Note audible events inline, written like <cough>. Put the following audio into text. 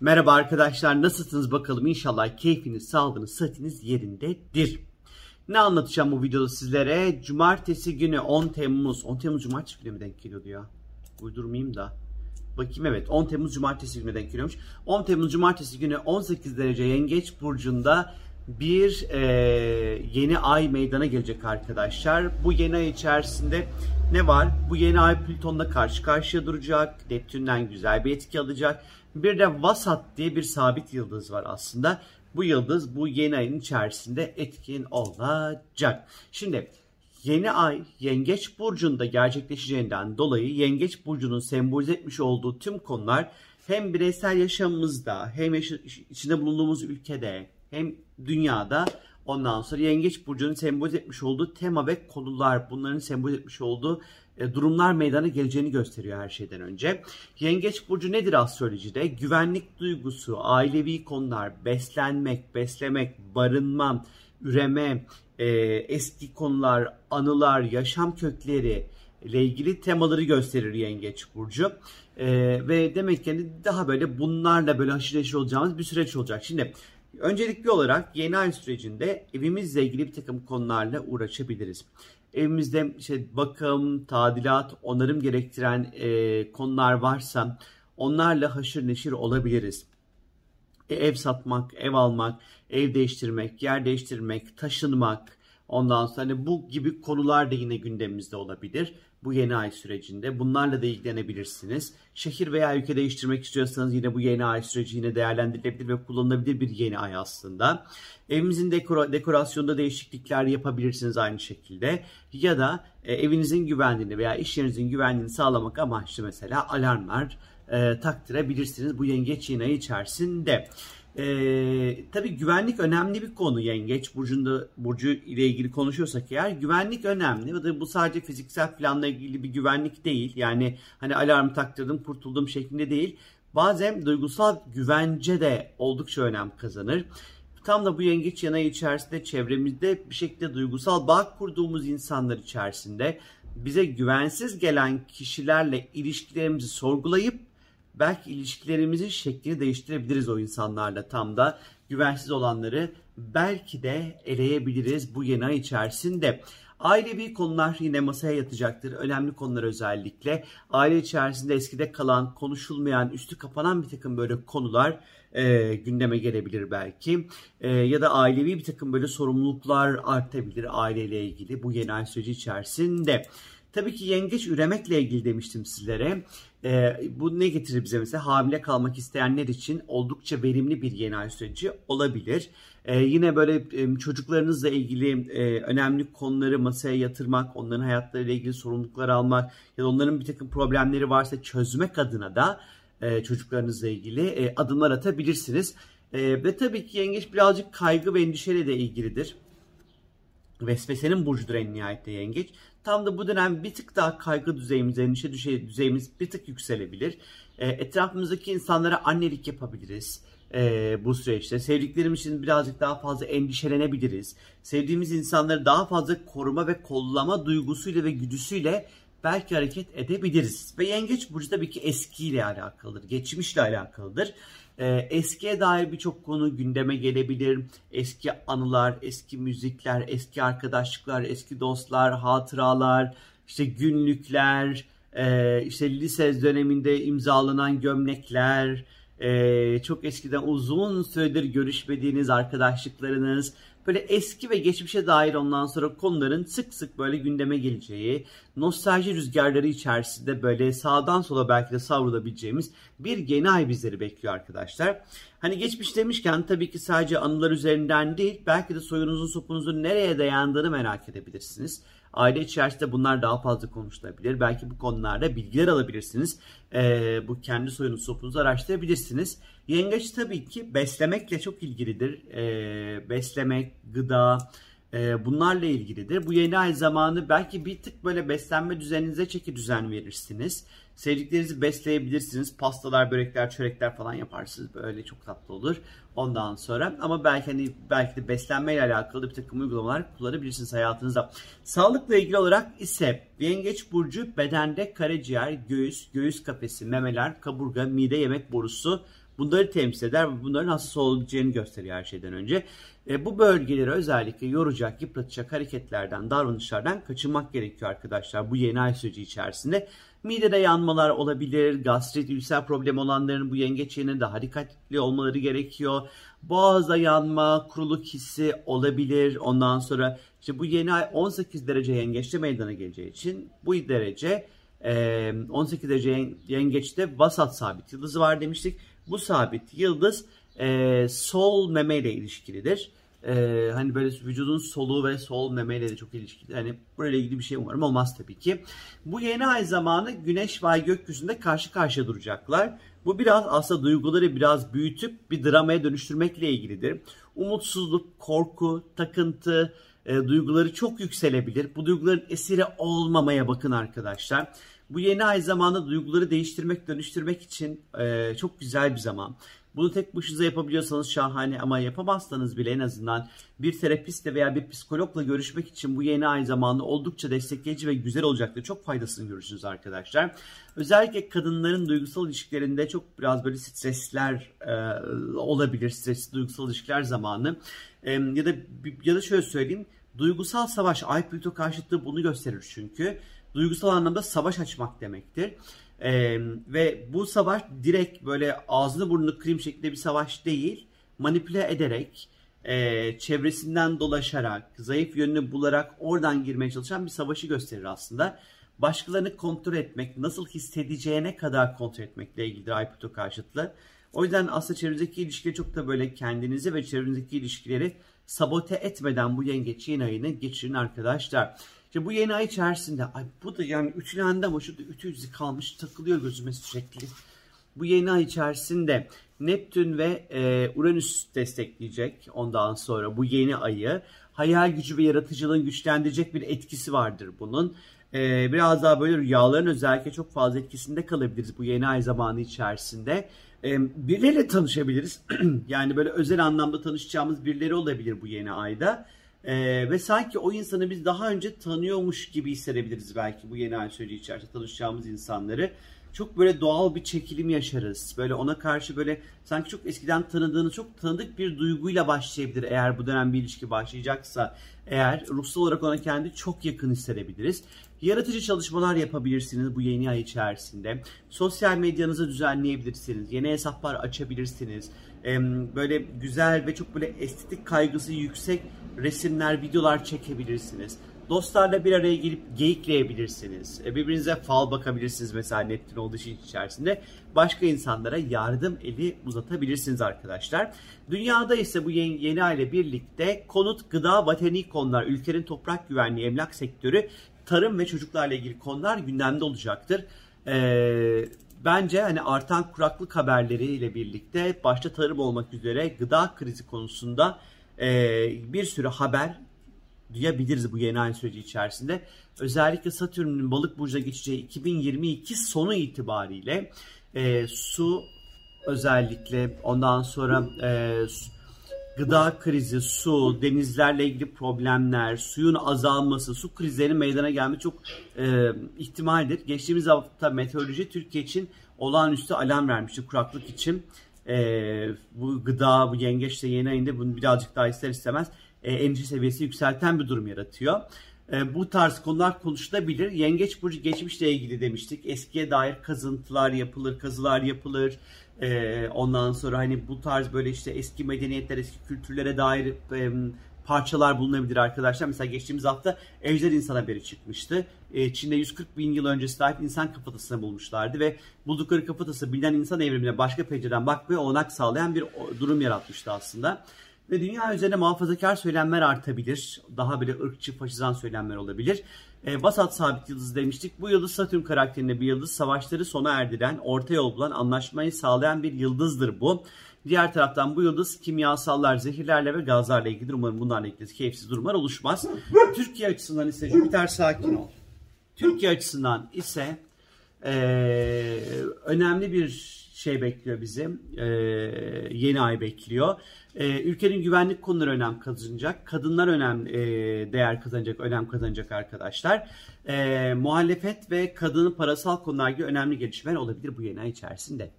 Merhaba arkadaşlar nasılsınız bakalım inşallah keyfiniz, sağlığınız, sıhhatiniz yerindedir. Ne anlatacağım bu videoda sizlere? Cumartesi günü 10 Temmuz, 10 Temmuz Cumartesi günü mü denk geliyordu ya? Uydurmayayım da. Bakayım evet 10 Temmuz Cumartesi günü denk geliyormuş. 10 Temmuz Cumartesi günü 18 derece Yengeç Burcu'nda bir e, yeni ay meydana gelecek arkadaşlar. Bu yeni ay içerisinde ne var? Bu yeni ay Plüton'la karşı karşıya duracak. Neptün'den güzel bir etki alacak. Bir de Vasat diye bir sabit yıldız var aslında. Bu yıldız bu yeni ayın içerisinde etkin olacak. Şimdi yeni ay Yengeç Burcu'nda gerçekleşeceğinden dolayı Yengeç Burcu'nun sembolize etmiş olduğu tüm konular hem bireysel yaşamımızda hem içinde bulunduğumuz ülkede hem dünyada ondan sonra Yengeç Burcu'nun sembolize etmiş olduğu tema ve konular bunların sembolize etmiş olduğu e, durumlar meydana geleceğini gösteriyor her şeyden önce. Yengeç burcu nedir astrolojide? Güvenlik duygusu, ailevi konular, beslenmek, beslemek, barınma, üreme, e, eski konular, anılar, yaşam kökleri ile ilgili temaları gösterir Yengeç burcu. E, ve demek ki hani daha böyle bunlarla böyle haşır neşir olacağımız bir süreç olacak. Şimdi öncelikli olarak yeni ay sürecinde evimizle ilgili bir takım konularla uğraşabiliriz evimizde işte bakım, tadilat, onarım gerektiren e, konular varsa onlarla haşır neşir olabiliriz. E, ev satmak, ev almak, ev değiştirmek, yer değiştirmek, taşınmak, ondan sonra hani bu gibi konular da yine gündemimizde olabilir bu yeni ay sürecinde. Bunlarla da ilgilenebilirsiniz. Şehir veya ülke değiştirmek istiyorsanız yine bu yeni ay süreci yine değerlendirilebilir ve kullanılabilir bir yeni ay aslında. Evimizin dekora, dekorasyonunda değişiklikler yapabilirsiniz aynı şekilde. Ya da e, evinizin güvenliğini veya iş yerinizin güvenliğini sağlamak amaçlı mesela alarmlar e, taktırabilirsiniz bu yengeç yeni ay içerisinde. Ee, tabii güvenlik önemli bir konu yengeç burcunda burcu ile ilgili konuşuyorsak eğer güvenlik önemli. Bu sadece fiziksel planla ilgili bir güvenlik değil. Yani hani alarm taktırdım kurtuldum şeklinde değil. Bazen duygusal güvence de oldukça önem kazanır. Tam da bu yengeç yanayı içerisinde çevremizde bir şekilde duygusal bağ kurduğumuz insanlar içerisinde bize güvensiz gelen kişilerle ilişkilerimizi sorgulayıp belki ilişkilerimizin şeklini değiştirebiliriz o insanlarla tam da güvensiz olanları belki de eleyebiliriz bu yeni ay içerisinde. Ailevi konular yine masaya yatacaktır. Önemli konular özellikle. Aile içerisinde eskide kalan, konuşulmayan, üstü kapanan bir takım böyle konular e, gündeme gelebilir belki. E, ya da ailevi bir takım böyle sorumluluklar artabilir aileyle ilgili bu yeni ay süreci içerisinde. Tabii ki yengeç üremekle ilgili demiştim sizlere. Ee, bu ne getirir bize mesela hamile kalmak isteyenler için oldukça verimli bir yeni ay süreci olabilir. Ee, yine böyle e, çocuklarınızla ilgili e, önemli konuları masaya yatırmak, onların hayatlarıyla ilgili sorumluluklar almak ya da onların bir takım problemleri varsa çözmek adına da e, çocuklarınızla ilgili e, adımlar atabilirsiniz. E, ve tabii ki yengeç birazcık kaygı ve endişeyle de ilgilidir. Vesvesenin burcudur en nihayette yengeç. Tam da bu dönem bir tık daha kaygı düzeyimiz, endişe düzeyimiz bir tık yükselebilir. E, etrafımızdaki insanlara annelik yapabiliriz e, bu süreçte. Sevdiklerimiz için birazcık daha fazla endişelenebiliriz. Sevdiğimiz insanları daha fazla koruma ve kollama duygusuyla ve güdüsüyle belki hareket edebiliriz. Ve yengeç burcu tabii ki eskiyle alakalıdır, geçmişle alakalıdır. Ee, eskiye dair birçok konu gündeme gelebilir. Eski anılar, eski müzikler, eski arkadaşlıklar, eski dostlar, hatıralar, işte günlükler, e, işte lise döneminde imzalanan gömlekler, e, çok eskiden uzun süredir görüşmediğiniz arkadaşlıklarınız, böyle eski ve geçmişe dair ondan sonra konuların sık sık böyle gündeme geleceği, nostalji rüzgarları içerisinde böyle sağdan sola belki de savrulabileceğimiz bir yeni ay bizleri bekliyor arkadaşlar. Hani geçmiş demişken tabii ki sadece anılar üzerinden değil, belki de soyunuzun sopunuzun nereye dayandığını merak edebilirsiniz. Aile içerisinde bunlar daha fazla konuşulabilir. Belki bu konularda bilgiler alabilirsiniz. Ee, bu kendi soyunuz sopunuzu araştırabilirsiniz. Yengeç tabii ki beslemekle çok ilgilidir. Ee, beslemek, gıda, e, bunlarla ilgilidir. Bu yeni ay zamanı belki bir tık böyle beslenme düzeninize çeki düzen verirsiniz. Sevdiklerinizi besleyebilirsiniz. Pastalar, börekler, çörekler falan yaparsınız. Böyle çok tatlı olur. Ondan sonra ama belki hani belki de beslenmeyle alakalı bir takım uygulamalar kullanabilirsiniz hayatınızda. Sağlıkla ilgili olarak ise Yengeç burcu bedende karaciğer, göğüs, göğüs kafesi, memeler, kaburga, mide, yemek borusu bunları temsil eder ve bunların hassas olabileceğini gösteriyor her şeyden önce. E, bu bölgeleri özellikle yoracak, yıpratacak hareketlerden, davranışlardan kaçınmak gerekiyor arkadaşlar bu yeni ay süreci içerisinde. Midede yanmalar olabilir, gastrit, ülser problem olanların bu yengeç ayında daha dikkatli olmaları gerekiyor. Boğazda yanma, kuruluk hissi olabilir. Ondan sonra işte bu yeni ay 18 derece yengeçte meydana geleceği için bu derece 18 derece yengeçte vasat sabit yıldızı var demiştik. Bu sabit yıldız sol meme ile ilişkilidir. Ee, hani böyle vücudun soluğu ve sol memeyle de çok ilişkili. Hani böyle ilgili bir şey umarım olmaz tabii ki. Bu yeni ay zamanı güneş ve ay gökyüzünde karşı karşıya duracaklar. Bu biraz aslında duyguları biraz büyütüp bir dramaya dönüştürmekle ilgilidir. Umutsuzluk, korku, takıntı, e, duyguları çok yükselebilir. Bu duyguların esiri olmamaya bakın arkadaşlar. Bu yeni ay zamanında duyguları değiştirmek, dönüştürmek için e, çok güzel bir zaman. Bunu tek başınıza yapabiliyorsanız şahane ama yapamazsanız bile en azından bir terapistle veya bir psikologla görüşmek için bu yeni ay zamanı oldukça destekleyici ve güzel olacaktır. Çok faydasını görürsünüz arkadaşlar. Özellikle kadınların duygusal ilişkilerinde çok biraz böyle stresler e, olabilir. Stresli duygusal ilişkiler zamanı. E, ya da ya da şöyle söyleyeyim. Duygusal savaş Ay Plüto karşıtlığı bunu gösterir çünkü. Duygusal anlamda savaş açmak demektir. Ee, ve bu savaş direkt böyle ağzını burnunu kırayım şeklinde bir savaş değil. Manipüle ederek, e, çevresinden dolaşarak, zayıf yönünü bularak oradan girmeye çalışan bir savaşı gösterir aslında. Başkalarını kontrol etmek, nasıl hissedeceğine kadar kontrol etmekle ilgilidir Ayputo karşıtlı. O yüzden aslında çevrenizdeki ilişkileri çok da böyle kendinizi ve çevrenizdeki ilişkileri sabote etmeden bu yengeç yeni ayını geçirin arkadaşlar. İşte bu yeni ay içerisinde ay bu da yani ütülendi ama şurada ütü izi kalmış takılıyor gözüme sürekli. Bu yeni ay içerisinde Neptün ve e, Uranüs destekleyecek ondan sonra bu yeni ayı. Hayal gücü ve yaratıcılığın güçlendirecek bir etkisi vardır bunun. E, biraz daha böyle rüyaların özellikle çok fazla etkisinde kalabiliriz bu yeni ay zamanı içerisinde. E, birileriyle tanışabiliriz. <clears throat> yani böyle özel anlamda tanışacağımız birileri olabilir bu yeni ayda. Ee, ve sanki o insanı biz daha önce tanıyormuş gibi hissedebiliriz belki bu yeni ay süreci içerisinde tanışacağımız insanları. Çok böyle doğal bir çekilim yaşarız. Böyle ona karşı böyle sanki çok eskiden tanıdığını çok tanıdık bir duyguyla başlayabilir eğer bu dönem bir ilişki başlayacaksa. Eğer ruhsal olarak ona kendi çok yakın hissedebiliriz. Yaratıcı çalışmalar yapabilirsiniz bu yeni ay içerisinde. Sosyal medyanızı düzenleyebilirsiniz. Yeni hesaplar açabilirsiniz. Böyle güzel ve çok böyle estetik kaygısı yüksek resimler, videolar çekebilirsiniz. Dostlarla bir araya gelip geyikleyebilirsiniz. E, birbirinize fal bakabilirsiniz mesela Neptün olduğu için içerisinde. Başka insanlara yardım eli uzatabilirsiniz arkadaşlar. Dünyada ise bu yeni, yeni aile birlikte konut, gıda, vatani konular, ülkenin toprak güvenliği, emlak sektörü, tarım ve çocuklarla ilgili konular gündemde olacaktır. Ee, bence hani artan kuraklık haberleriyle birlikte başta tarım olmak üzere gıda krizi konusunda e, bir sürü haber duyabiliriz bu yeni ay süreci içerisinde. Özellikle Satürn'ün balık burcuna geçeceği 2022 sonu itibariyle e, su özellikle ondan sonra e, gıda krizi, su, denizlerle ilgili problemler, suyun azalması, su krizlerinin meydana gelmesi çok e, ihtimaldir. Geçtiğimiz hafta meteoroloji Türkiye için olağanüstü alarm vermişti kuraklık için e, bu gıda, bu yengeç de yeni ayında bunu birazcık daha ister istemez e, endişe seviyesi yükselten bir durum yaratıyor. E, bu tarz konular konuşulabilir. Yengeç burcu geçmişle ilgili demiştik. Eskiye dair kazıntılar yapılır, kazılar yapılır. E, ondan sonra hani bu tarz böyle işte eski medeniyetler, eski kültürlere dair e, parçalar bulunabilir arkadaşlar. Mesela geçtiğimiz hafta Ejder insan haberi çıkmıştı. Ee, Çin'de 140 bin yıl öncesi ait insan kafatasını bulmuşlardı ve buldukları kafatası bilinen insan evrimine başka pencereden bakmaya olanak sağlayan bir durum yaratmıştı aslında. Ve dünya üzerinde muhafazakar söylemler artabilir. Daha böyle ırkçı, faşizan söylemler olabilir. E, Vasat sabit yıldız demiştik. Bu yıldız Satürn karakterinde bir yıldız. Savaşları sona erdiren, orta yol bulan, anlaşmayı sağlayan bir yıldızdır bu. Diğer taraftan bu yıldız kimyasallar, zehirlerle ve gazlarla ilgili umarım bunlarla ilgili keyifsiz durumlar oluşmaz. Türkiye açısından ise Jüpiter sakin ol. Türkiye açısından ise ee, önemli bir şey bekliyor bizim. Ee, yeni ay bekliyor. Ee, ülkenin güvenlik konuları önem kazanacak. Kadınlar önem e, değer kazanacak, önem kazanacak arkadaşlar. Ee, muhalefet ve kadının parasal konular gibi önemli gelişmeler olabilir bu yeni ay içerisinde.